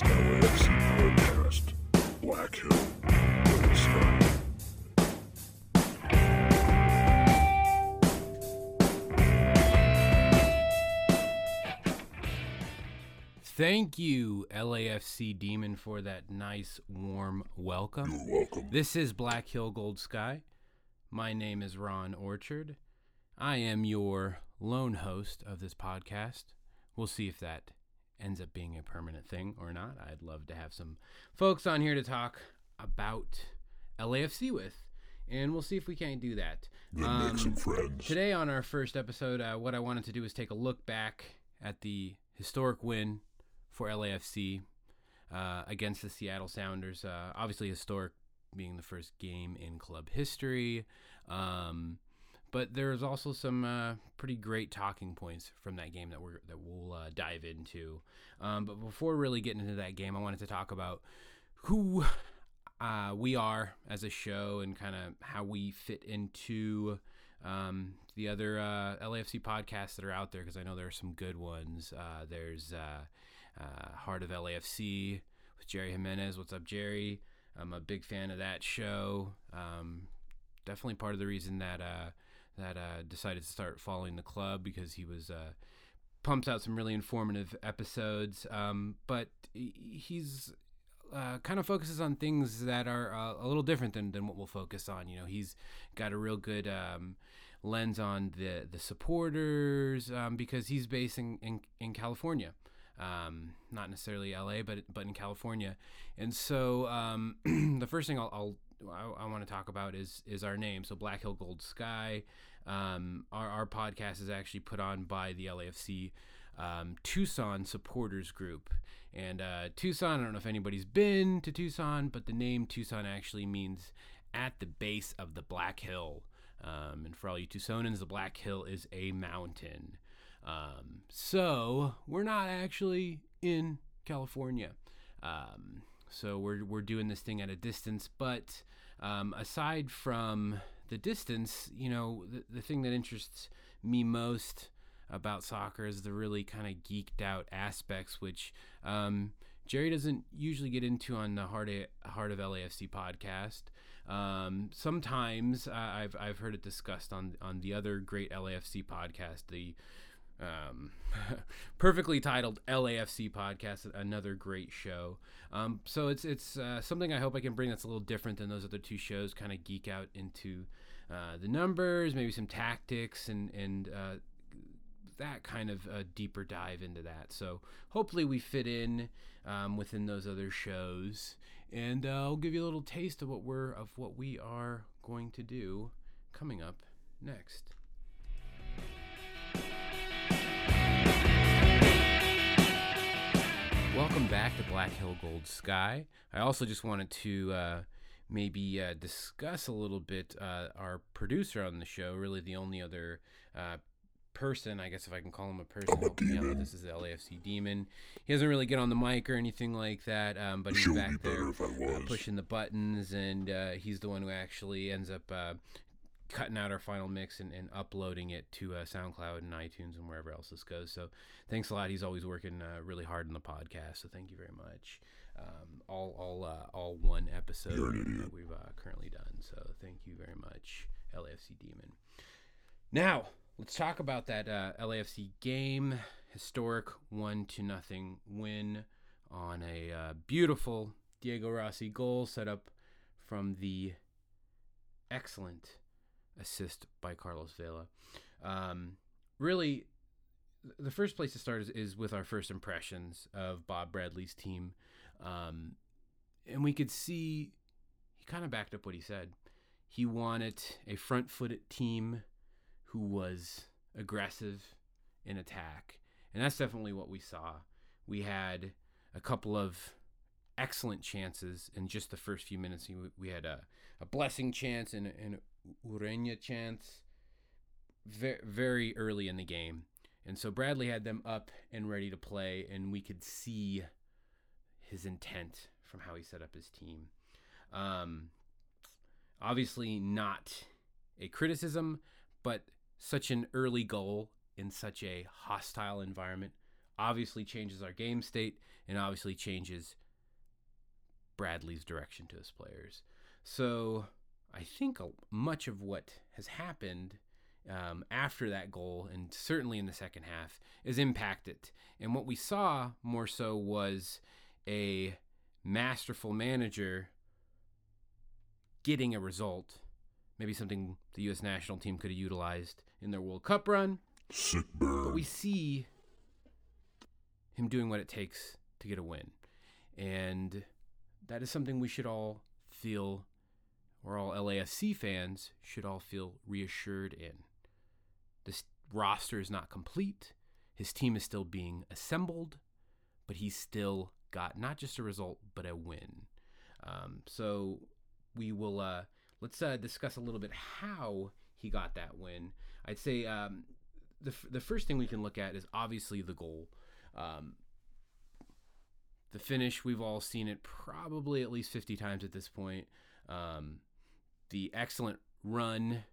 podcast, Black Hill. Thank you, LAFC Demon, for that nice, warm welcome. You're welcome. This is Black Hill Gold Sky. My name is Ron Orchard. I am your lone host of this podcast. We'll see if that ends up being a permanent thing or not. I'd love to have some folks on here to talk about LAFC with, and we'll see if we can't do that. Um, make some friends. Today, on our first episode, uh, what I wanted to do is take a look back at the historic win for LAFC uh, against the Seattle Sounders. Uh, obviously, historic being the first game in club history. Um, but there's also some uh, pretty great talking points from that game that we're that we'll uh, dive into. Um, but before really getting into that game, I wanted to talk about who uh, we are as a show and kind of how we fit into um, the other uh, LAFC podcasts that are out there because I know there are some good ones. Uh, there's uh, uh, Heart of LAFC with Jerry Jimenez. What's up, Jerry? I'm a big fan of that show. Um, definitely part of the reason that uh, that uh, decided to start following the club because he was uh, pumps out some really informative episodes. Um, but he's uh, kind of focuses on things that are uh, a little different than, than what we'll focus on. You know, he's got a real good um, lens on the the supporters um, because he's based in, in, in California. Um, not necessarily LA, but but in California, and so um, the first thing I'll, I'll I, I want to talk about is is our name. So Black Hill Gold Sky. Um, our our podcast is actually put on by the LAFC um, Tucson supporters group. And uh, Tucson, I don't know if anybody's been to Tucson, but the name Tucson actually means at the base of the Black Hill. Um, and for all you Tucsonans, the Black Hill is a mountain. Um, so we're not actually in California. Um, so we're, we're doing this thing at a distance. But um, aside from the distance, you know, the, the thing that interests me most about soccer is the really kind of geeked out aspects, which um, Jerry doesn't usually get into on the Heart of, Heart of LAFC podcast. Um, sometimes uh, I've, I've heard it discussed on on the other great LAFC podcast, the um, perfectly titled LAFC podcast, another great show. Um, so it's it's uh, something I hope I can bring that's a little different than those other two shows. Kind of geek out into uh, the numbers, maybe some tactics, and and uh, that kind of a deeper dive into that. So hopefully we fit in um, within those other shows, and uh, I'll give you a little taste of what we're of what we are going to do coming up next. Welcome back to Black Hill Gold Sky. I also just wanted to uh, maybe uh, discuss a little bit uh, our producer on the show, really the only other uh, person, I guess if I can call him a person, helping me out this is the LAFC Demon. He doesn't really get on the mic or anything like that, um, but he's would be back there uh, pushing the buttons, and uh, he's the one who actually ends up uh, cutting out our final mix and, and uploading it to uh, SoundCloud and iTunes and wherever else this goes. So thanks a lot. He's always working uh, really hard on the podcast. So thank you very much. Um, all all uh, all one episode You're an idiot. that we've uh, currently done. So thank you very much, LAFC Demon. Now let's talk about that uh, LAFC game. Historic one to nothing win on a uh, beautiful Diego Rossi goal set up from the excellent assist by Carlos Vela. Um, really, the first place to start is, is with our first impressions of Bob Bradley's team. Um, and we could see he kind of backed up what he said. He wanted a front footed team who was aggressive in attack. And that's definitely what we saw. We had a couple of excellent chances in just the first few minutes. We, had a, a blessing chance and an Urena chance very early in the game. And so Bradley had them up and ready to play, and we could see his intent from how he set up his team. Um, obviously, not a criticism, but such an early goal in such a hostile environment obviously changes our game state and obviously changes Bradley's direction to his players. So I think much of what has happened um, after that goal, and certainly in the second half, is impacted. And what we saw more so was a masterful manager getting a result, maybe something the U.S. national team could have utilized in their World Cup run. Sick But we see him doing what it takes to get a win. And that is something we should all feel, or all LAFC fans should all feel reassured in. This roster is not complete. His team is still being assembled, but he's still got not just a result, but a win. Um, so we will uh, let's uh, discuss a little bit how he got that win. I'd say um, the f- the first thing we can look at is obviously the goal. Um, the finish, we've all seen it probably at least 50 times at this point. Um, the excellent run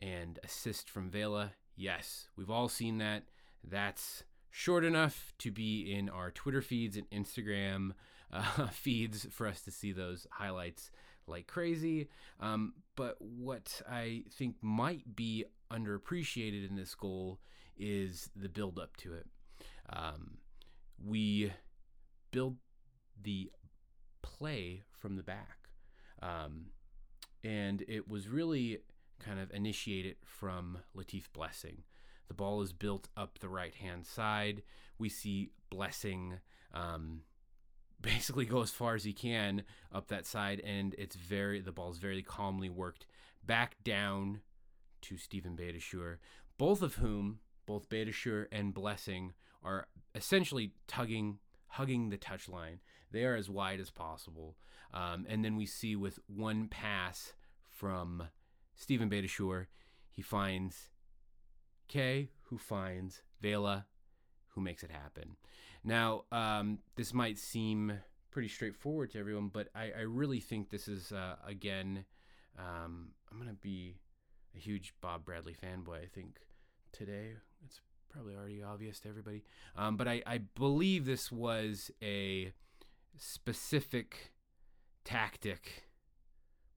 and assist from Vela, yes, we've all seen that. That's short enough to be in our Twitter feeds and Instagram uh, feeds for us to see those highlights like crazy. Um, but what I think might be underappreciated in this goal is the build up to it. Um, we build the play from the back. Um, and it was really kind of initiated from Latif Blessing. The ball is built up the right hand side. We see Blessing um, basically go as far as he can up that side, and it's very the ball's very calmly worked back down to Steven Beitashour, both of whom, both Beitashour and Blessing, are essentially tugging, hugging the touchline. They are as wide as possible. Um, and then we see with one pass from Steven Beitashour, he finds Kaye, who finds Vela, who makes it happen. Now, um, this might seem pretty straightforward to everyone, but I, I really think this is, uh, again, um, I'm going to be a huge Bob Bradley fanboy, I think, today. It's probably already obvious to everybody. Um, but I, I believe this was a specific tactic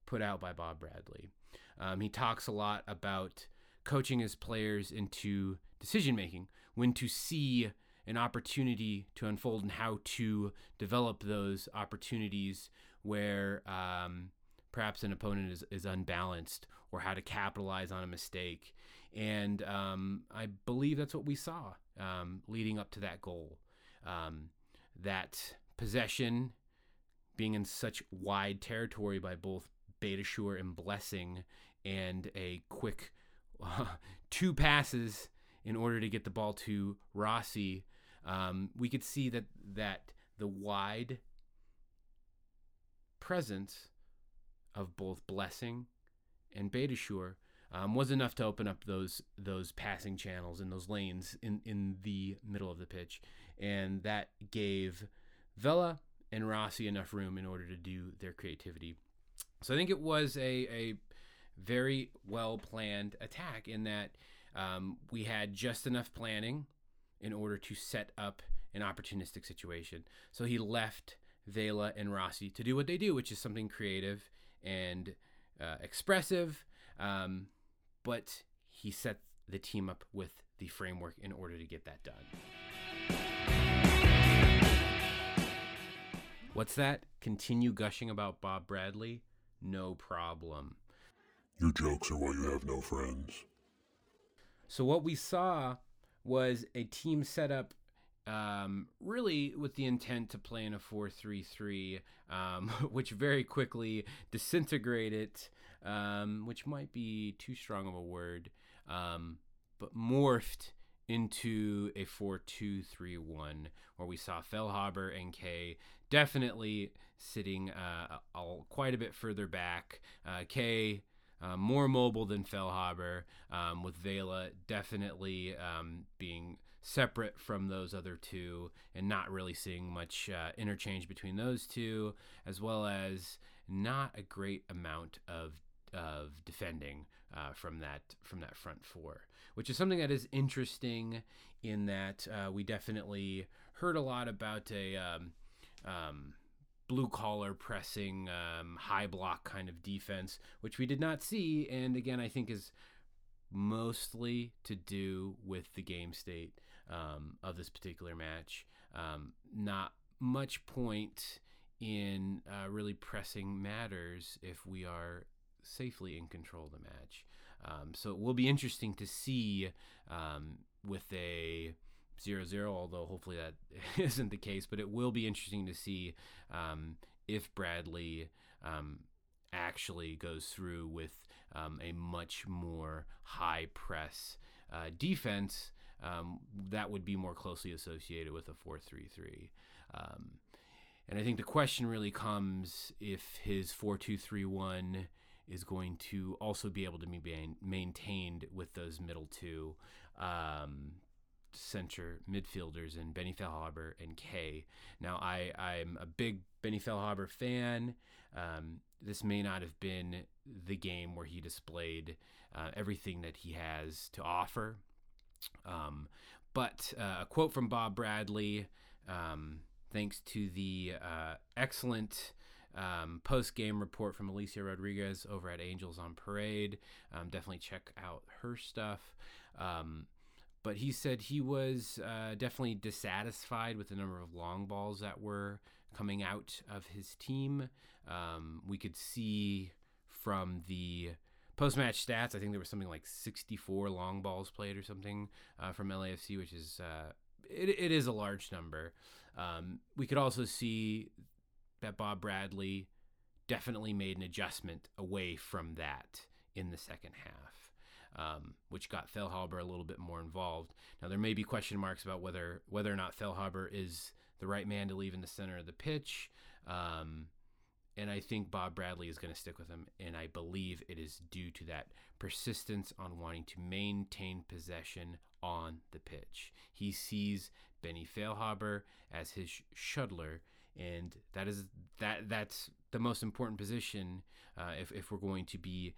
put out by Bob Bradley. Um, he talks a lot about coaching his players into decision making, when to see an opportunity to unfold and how to develop those opportunities where um, perhaps an opponent is, is unbalanced or how to capitalize on a mistake. And um, I believe that's what we saw um, leading up to that goal. Um, that possession being in such wide territory by both Beitashour and Blessing, and a quick uh, two passes in order to get the ball to Rossi, um, we could see that that the wide presence of both Blessing and Beitashour um, was enough to open up those those passing channels and those lanes in, in the middle of the pitch, and that gave Vela and Rossi enough room in order to do their creativity. So I think it was a, a very well planned attack in that um, we had just enough planning in order to set up an opportunistic situation. So he left Vela and Rossi to do what they do, which is something creative and uh, expressive. Um, but he set the team up with the framework in order to get that done. What's that? Continue gushing about Bob Bradley? No problem. Your jokes are why you have no friends. So what we saw was a team set up um, really with the intent to play in a 4-3-3, um, which very quickly disintegrated, um, which might be too strong of a word, um, but morphed into a 4-2-3-1, where we saw Feilhaber and Kaye definitely sitting uh, quite a bit further back. Uh, Kaye uh, more mobile than Feilhaber, um, with Vela definitely um, being separate from those other two and not really seeing much uh, interchange between those two, as well as not a great amount of of defending uh, from that from that front four, which is something that is interesting in that uh, we definitely heard a lot about a um, um, blue collar pressing um, high block kind of defense, which we did not see, and again I think is mostly to do with the game state um, of this particular match. Um, not much point in uh, really pressing matters if we are safely in control of the match. Um, so it will be interesting to see um, with a 0-0, although hopefully that isn't the case. But it will be interesting to see um, if Bradley um, actually goes through with um, a much more high press uh, defense um, that would be more closely associated with a 4-3-3. Um, and I think the question really comes if his 4-2-3-1 is going to also be able to be maintained with those middle two um, center midfielders in Benny Feilhaber and Kaye. Now, I, I'm a big Benny Feilhaber fan. Um, this may not have been the game where he displayed uh, everything that he has to offer. Um, but uh, a quote from Bob Bradley, um, thanks to the uh, excellent um, post game report from Alicia Rodriguez over at Angels on Parade. Um, definitely check out her stuff. Um, but he said he was uh, definitely dissatisfied with the number of long balls that were coming out of his team. Um, we could see from the post match stats, I think there was something like 64 long balls played or something uh, from LAFC, which is uh, it, it is a large number. Um, we could also see that Bob Bradley definitely made an adjustment away from that in the second half, um, which got Feilhaber a little bit more involved. Now there may be question marks about whether whether or not Feilhaber is the right man to leave in the center of the pitch. Um, and I think Bob Bradley is going to stick with him, and I believe it is due to that persistence on wanting to maintain possession on the pitch. He sees Benny Feilhaber as his shuttler and that is that that's the most important position uh, if, if we're going to be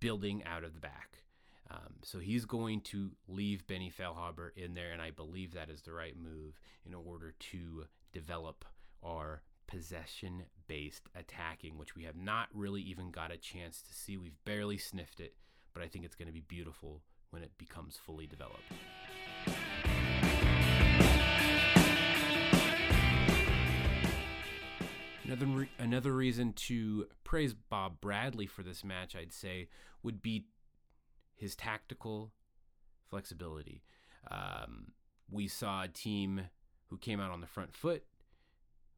building out of the back. Um, so he's going to leave Benny Feilhaber in there, and I believe that is the right move in order to develop our possession based attacking, which we have not really even got a chance to see. We've barely sniffed it, but I think it's going to be beautiful when it becomes fully developed. Another re- another reason to praise Bob Bradley for this match, I'd say, would be his tactical flexibility. Um, we saw a team who came out on the front foot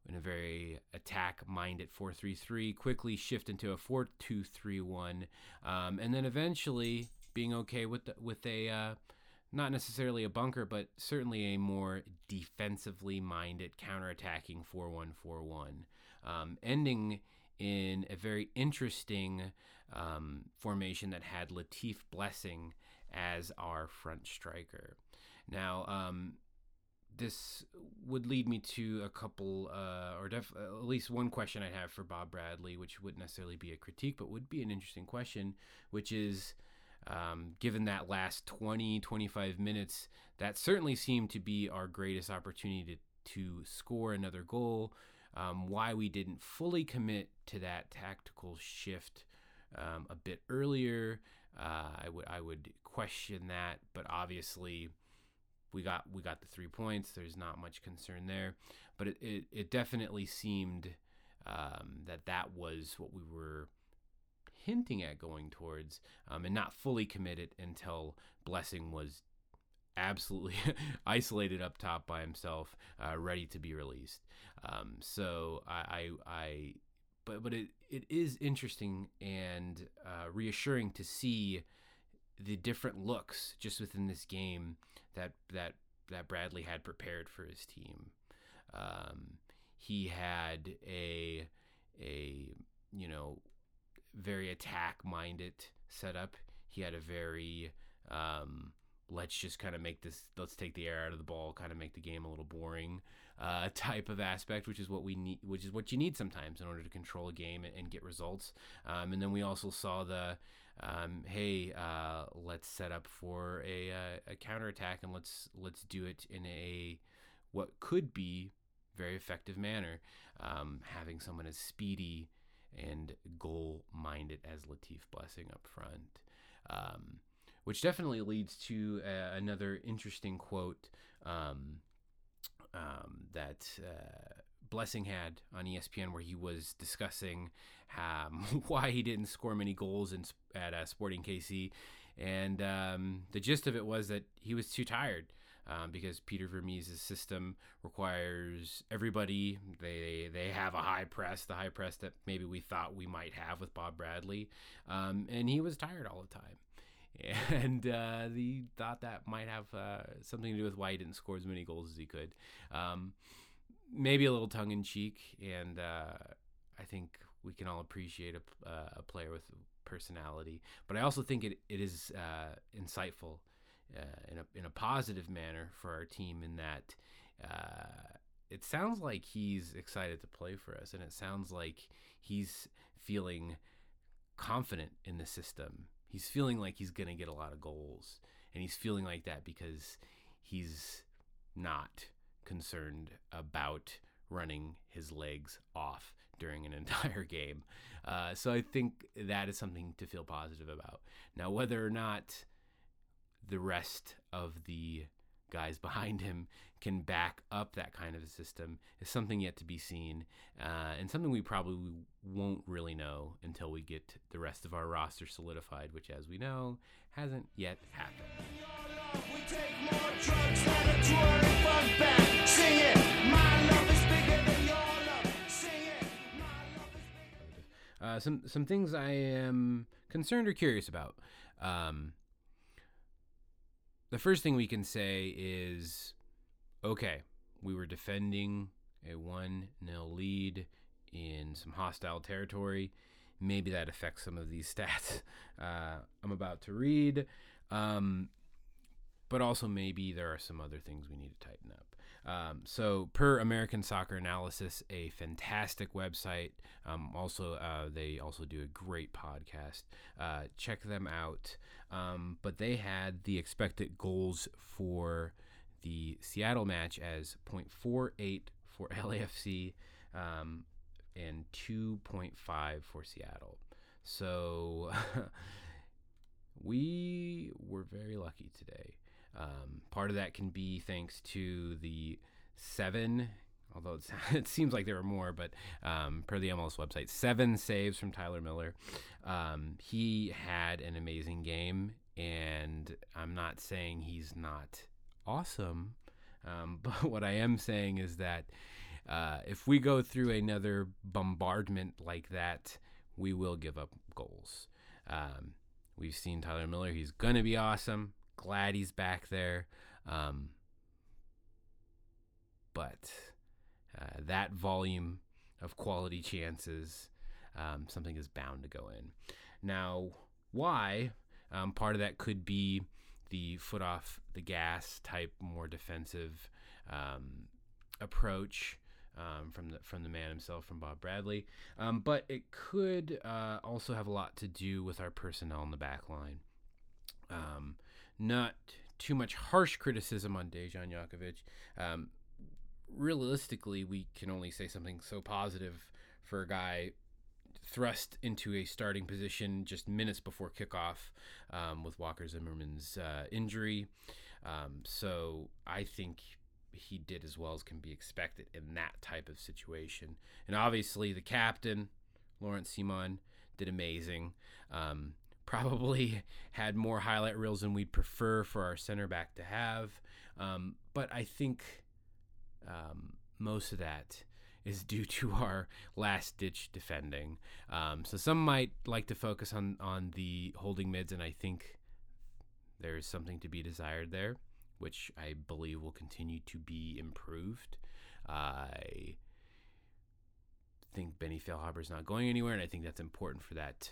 in a very attack minded 4 3 3, quickly shift into a 4 2 3 1, um, and then eventually being okay with, the, with a. Uh, not necessarily a bunker, but certainly a more defensively minded counterattacking 4 1 4 1 um, ending in a very interesting um, formation that had Latif Blessing as our front striker. Now, um, this would lead me to a couple, uh, or def- at least one question I have for Bob Bradley, which wouldn't necessarily be a critique, but would be an interesting question, which is um, given that last 20, 25 minutes, that certainly seemed to be our greatest opportunity to, to score another goal um, why we didn't fully commit to that tactical shift um, a bit earlier. Uh, I would I would question that, but obviously we got we got the three points. There's not much concern there, but it it, it definitely seemed um, that that was what we were hinting at going towards, um, and not fully committed until Blessing was absolutely isolated up top by himself, uh, ready to be released. Um, so I, I, I, but but it it is interesting and uh, reassuring to see the different looks just within this game that that that Bradley had prepared for his team. Um, he had a a you know very attack minded setup. He had a very um, let's just kind of make this let's take the air out of the ball kind of make the game a little boring uh, type of aspect which is what we need which is what you need sometimes in order to control a game and, get results um, and then we also saw the um, hey, uh, let's set up for a, uh, a counterattack and let's let's do it in a what could be very effective manner. Um, having someone as speedy and goal minded as Latif Blessing up front. Um, which definitely leads to uh, another interesting quote um, um, that uh, Blessing had on ESPN, where he was discussing um, why he didn't score many goals in, at uh, Sporting KC, and um, the gist of it was that he was too tired. Um, because Peter Vermes' system requires everybody. They they have a high press, the high press that maybe we thought we might have with Bob Bradley, um, and he was tired all the time and uh, he thought that might have uh, something to do with why he didn't score as many goals as he could. Um, maybe a little tongue in cheek, and uh, I think we can all appreciate a, uh, a, player with personality. But I also think it, it is uh, insightful uh, in, a, in a positive manner for our team in that it sounds like he's excited to play for us, and it sounds like he's feeling confident in the system he's feeling like he's going to get a lot of goals. And he's feeling like that because he's not concerned about running his legs off during an entire game. Uh, so I think that is something to feel positive about. Now, whether or not the rest of the guys behind him can back up that kind of a system is something yet to be seen, uh, and something we probably won't really know until we get the rest of our roster solidified, which, as we know, hasn't yet happened. Uh, some some things I am concerned or curious about. Um, the first thing we can say is okay, we were defending a 1 0 lead in some hostile territory. Maybe that affects some of these stats uh, I'm about to read. Um, but also, maybe there are some other things we need to tighten up. Um, so, per American Soccer Analysis, a fantastic website. Um, also, uh, they also do a great podcast. Uh, check them out. Um, but they had the expected goals for the Seattle match as 0.48 for LAFC um, and 2.5 for Seattle. So we were very lucky today. Um, part of that can be thanks to the seven, although it seems like there were more, but um, per the MLS website, seven saves from Tyler Miller. Um, he had an amazing game, and I'm not saying he's not awesome, um, but what I am saying is that uh, if we go through another bombardment like that, we will give up goals. Um, we've seen Tyler Miller; he's gonna be awesome glad he's back there. Um, but uh, that volume of quality chances, um, something is bound to go in. Now, why? Um, part of that could be the foot off the gas type, more defensive um, approach. Um, from the from the man himself, from Bob Bradley, um, but it could uh, also have a lot to do with our personnel in the back line. Um, not too much harsh criticism on Dejan Jakovic. Um, realistically, we can only say something so positive for a guy thrust into a starting position just minutes before kickoff um, with Walker Zimmerman's uh, injury. Um, so I think he did as well as can be expected in that type of situation. And obviously, the captain, Laurent Ciman, did amazing. Um, probably had more highlight reels than we'd prefer for our center back to have. Um, but I think um, most of that is due to our last ditch defending. Um, so some might like to focus on, on the holding mids, and I think there's something to be desired there, which I believe will continue to be improved. I think Benny Feilhaber is not going anywhere, and I think that's important for that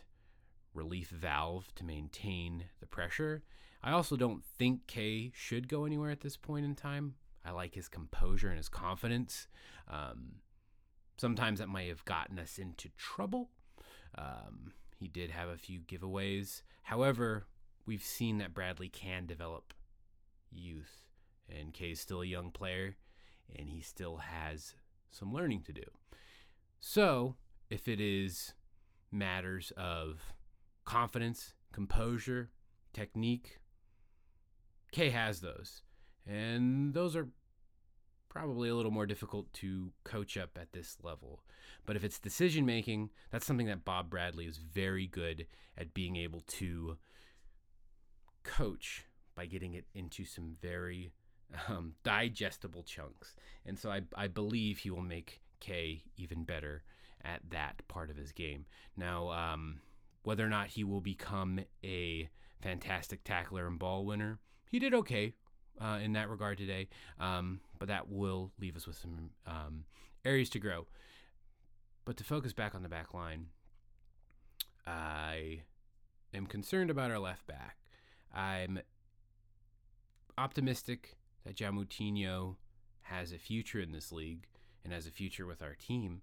relief valve to maintain the pressure. I also don't think Kaye should go anywhere at this point in time. I like his composure and his confidence. Um, sometimes that might have gotten us into trouble. Um, he did have a few giveaways. However, we've seen that Bradley can develop youth, and Kaye is still a young player, and he still has some learning to do. So, if it is matters of confidence, composure, technique, Kaye has those. And those are probably a little more difficult to coach up at this level. But if it's decision making, that's something that Bob Bradley is very good at being able to coach by getting it into some very um, digestible chunks. And so I, I believe he will make Kaye even better at that part of his game. Now, um, whether or not he will become a fantastic tackler and ball winner, he did okay uh, in that regard today, um, but that will leave us with some um, areas to grow. But to focus back on the back line, I am concerned about our left back. I'm optimistic that João Moutinho has a future in this league and has a future with our team.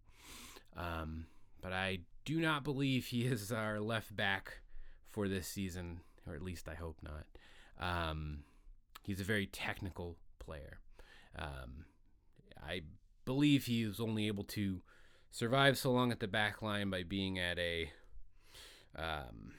Um, but I do not believe he is our left back for this season, or at least I hope not. Um, he's a very technical player. Um, I believe he was only able to survive so long at the back line by being at a um,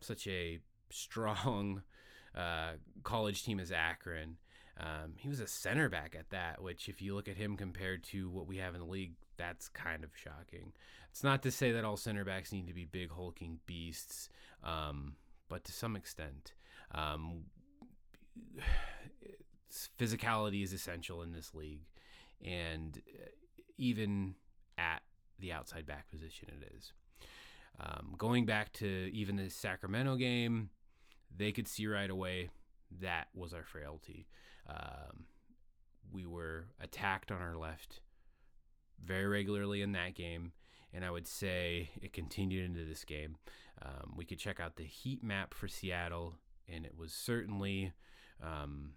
such a strong uh, college team as Akron. Um, he was a center back at that, which, if you look at him compared to what we have in the league, that's kind of shocking. It's not to say that all center backs need to be big hulking beasts, um, but to some extent, um, physicality is essential in this league, and uh, even at the outside back position, it is. Um, going back to even the Sacramento game, they could see right away that was our frailty. Um, we were attacked on our left very regularly in that game, and I would say it continued into this game. Um, we could check out the heat map for Seattle, and it was certainly um,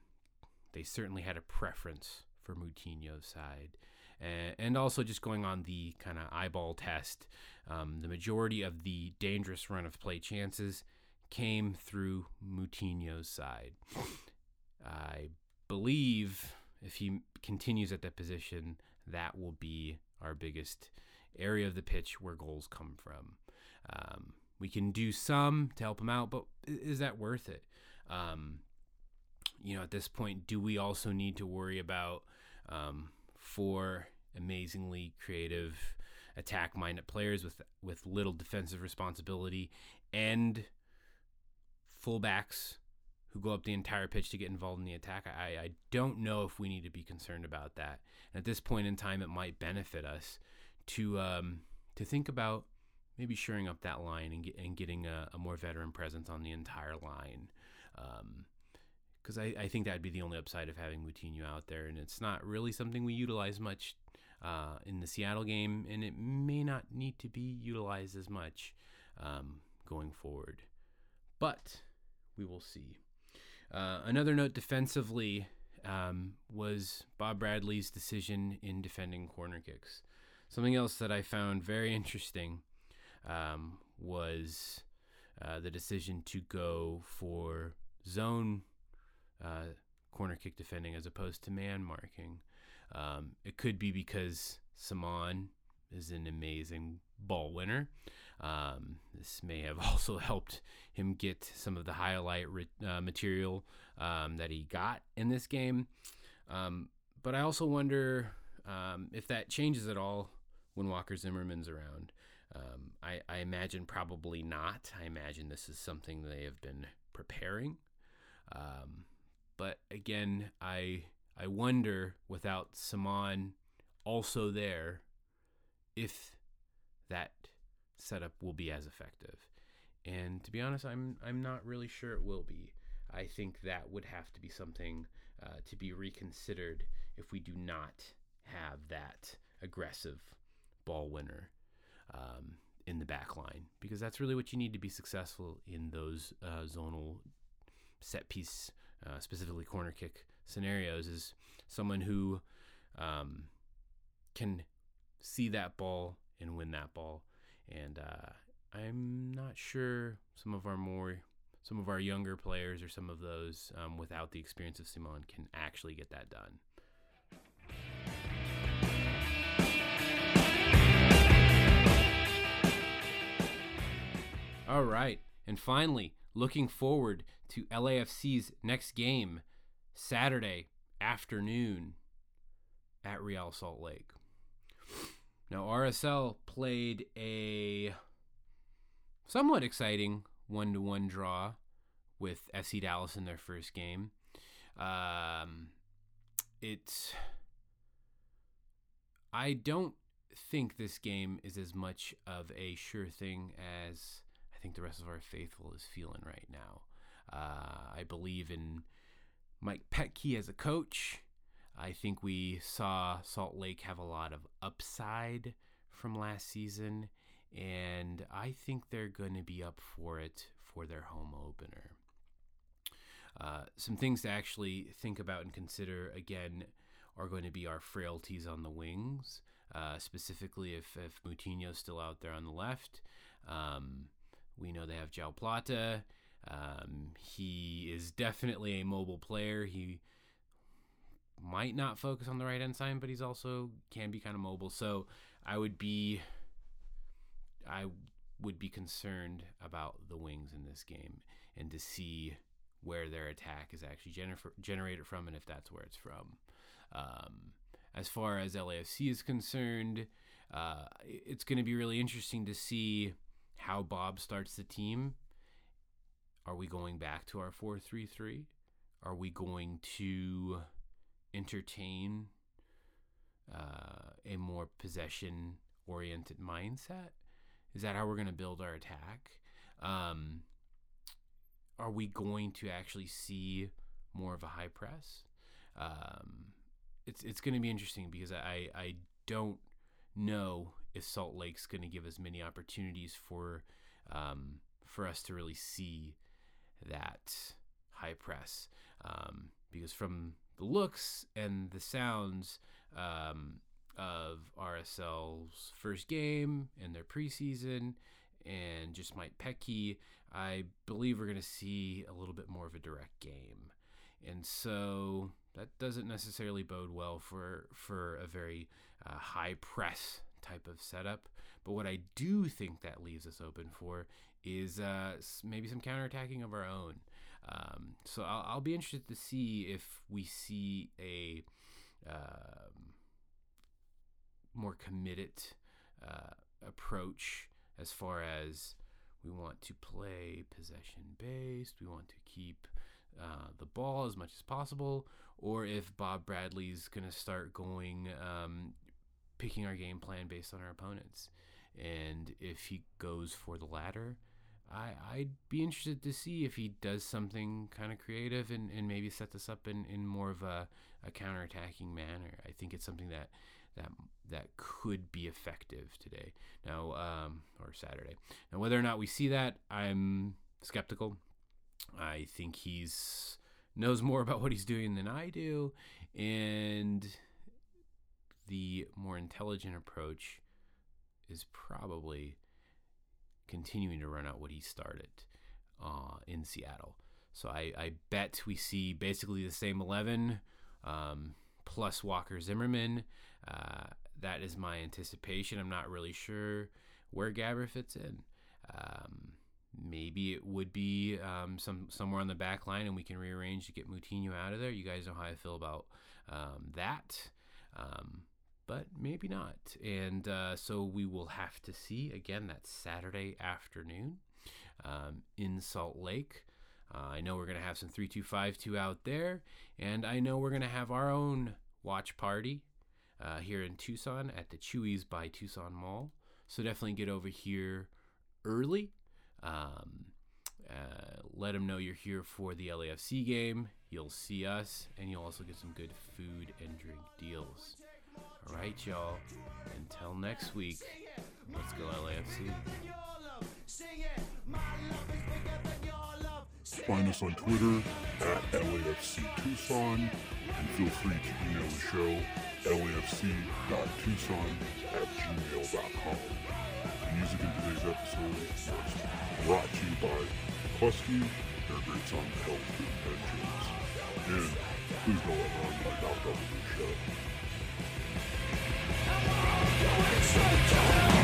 they certainly had a preference for Moutinho's side. And, and also just going on the kind of eyeball test, um, the majority of the dangerous run of play chances came through Moutinho's side. I believe if he continues at that position, that will be our biggest area of the pitch where goals come from. Um, we can do some to help him out, but is that worth it? Um, you know, at this point, do we also need to worry about um, four amazingly creative, attack-minded players with with little defensive responsibility and fullbacks who go up the entire pitch to get involved in the attack. I, I don't know if we need to be concerned about that. And at this point in time, it might benefit us to um, to think about maybe shoring up that line and, get, and getting a, a more veteran presence on the entire line. Um, because I, I think that'd be the only upside of having Moutinho out there, and it's not really something we utilize much uh, in the Seattle game, and it may not need to be utilized as much um, going forward. But we will see. Uh, another note defensively um, was Bob Bradley's decision in defending corner kicks. Something else that I found very interesting um, was uh, the decision to go for zone uh, corner kick defending as opposed to man marking. Um, it could be because Ciman is an amazing ball winner. Um, this may have also helped him get some of the highlight uh, material um, that he got in this game. Um, but I also wonder um, if that changes at all when Walker Zimmerman's around. Um, I, I, imagine probably not. I imagine this is something they have been preparing. Um, but again, I I wonder without Ciman also there if that setup will be as effective. And to be honest, I'm I'm not really sure it will be. I think that would have to be something uh, to be reconsidered if we do not have that aggressive ball winner um, in the back line, because that's really what you need to be successful in those uh, zonal set piece uh, specifically corner kick scenarios, is someone who um, can see that ball and win that ball. And uh, I'm not sure some of our more some of our younger players or some of those um, without the experience of Ciman can actually get that done. All right. And finally, looking forward to LAFC's next game Saturday afternoon at Real Salt Lake. Now, RSL played a somewhat exciting one to one draw with FC Dallas in their first game. Um, it's. I don't think this game is as much of a sure thing as I think the rest of our faithful is feeling right now. Uh, I believe in Mike Petke as a coach. I think we saw Salt Lake have a lot of upside from last season, and I think they're going to be up for it for their home opener. Uh, some things to actually think about and consider again are going to be our frailties on the wings, uh, specifically if, if still out there on the left. Um, we know they have Joao Plata. Um, he is definitely a mobile player. He might not focus on the right hand side, but he's also can be kind of mobile. So I would be, I would be concerned about the wings in this game and to see where their attack is actually gener- generated from and if that's where it's from. Um, as far as LAFC is concerned, uh, it's going to be really interesting to see how Bob starts the team. Are we going back to our 4 3 3? Are we going to entertain uh, a more possession oriented mindset? Is that how we're going to build our attack? Um, are we going to actually see more of a high press? Um, it's it's going to be interesting because I I don't know if Salt Lake's going to give us many opportunities for um, for us to really see that high press um, because from the looks and the sounds um, of RSL's first game and their preseason and just Mike Petke, I believe we're going to see a little bit more of a direct game. And so that doesn't necessarily bode well for for a very uh, high press type of setup. But what I do think that leaves us open for is uh, maybe some counterattacking of our own. Um, so I'll, I'll, be interested to see if we see a um, more committed uh, approach as far as we want to play possession based, we want to keep uh, the ball as much as possible, or if Bob Bradley's going to start going, um, picking our game plan based on our opponents. And if he goes for the latter, I, I'd be interested to see if he does something kind of creative and, and maybe set this up in, in more of a, a counterattacking manner. I think it's something that that that could be effective today. Now, um, or Saturday. Now, whether or not we see that, I'm skeptical. I think he's knows more about what he's doing than I do, and the more intelligent approach is probably continuing to run out what he started uh, in Seattle. So I, I bet we see basically the same 11 um, plus Walker Zimmerman. Uh, that is my anticipation. I'm not really sure where Gaber fits in. Um, maybe it would be um, some somewhere on the back line, and we can rearrange to get Moutinho out of there. You guys know how I feel about um, that, um, but maybe not. And uh, so we will have to see again. That Saturday afternoon um, in Salt Lake. Uh, I know we're going to have some 3252 out there, and I know we're going to have our own watch party uh, here in Tucson at the Chuy's by Tucson Mall. So definitely get over here early. Um, uh, let them know you're here for the LAFC game. You'll see us, and you'll also get some good food and drink deals. All right, y'all. Until next week, let's go LAFC. Find us on Twitter at LAFC Tucson and feel free to email the show lafc.tucson at gmail.com. The Music in today's episode was brought to you by Husky, their great song Help Good Adventures. And please don't let run by Doc Double Shake your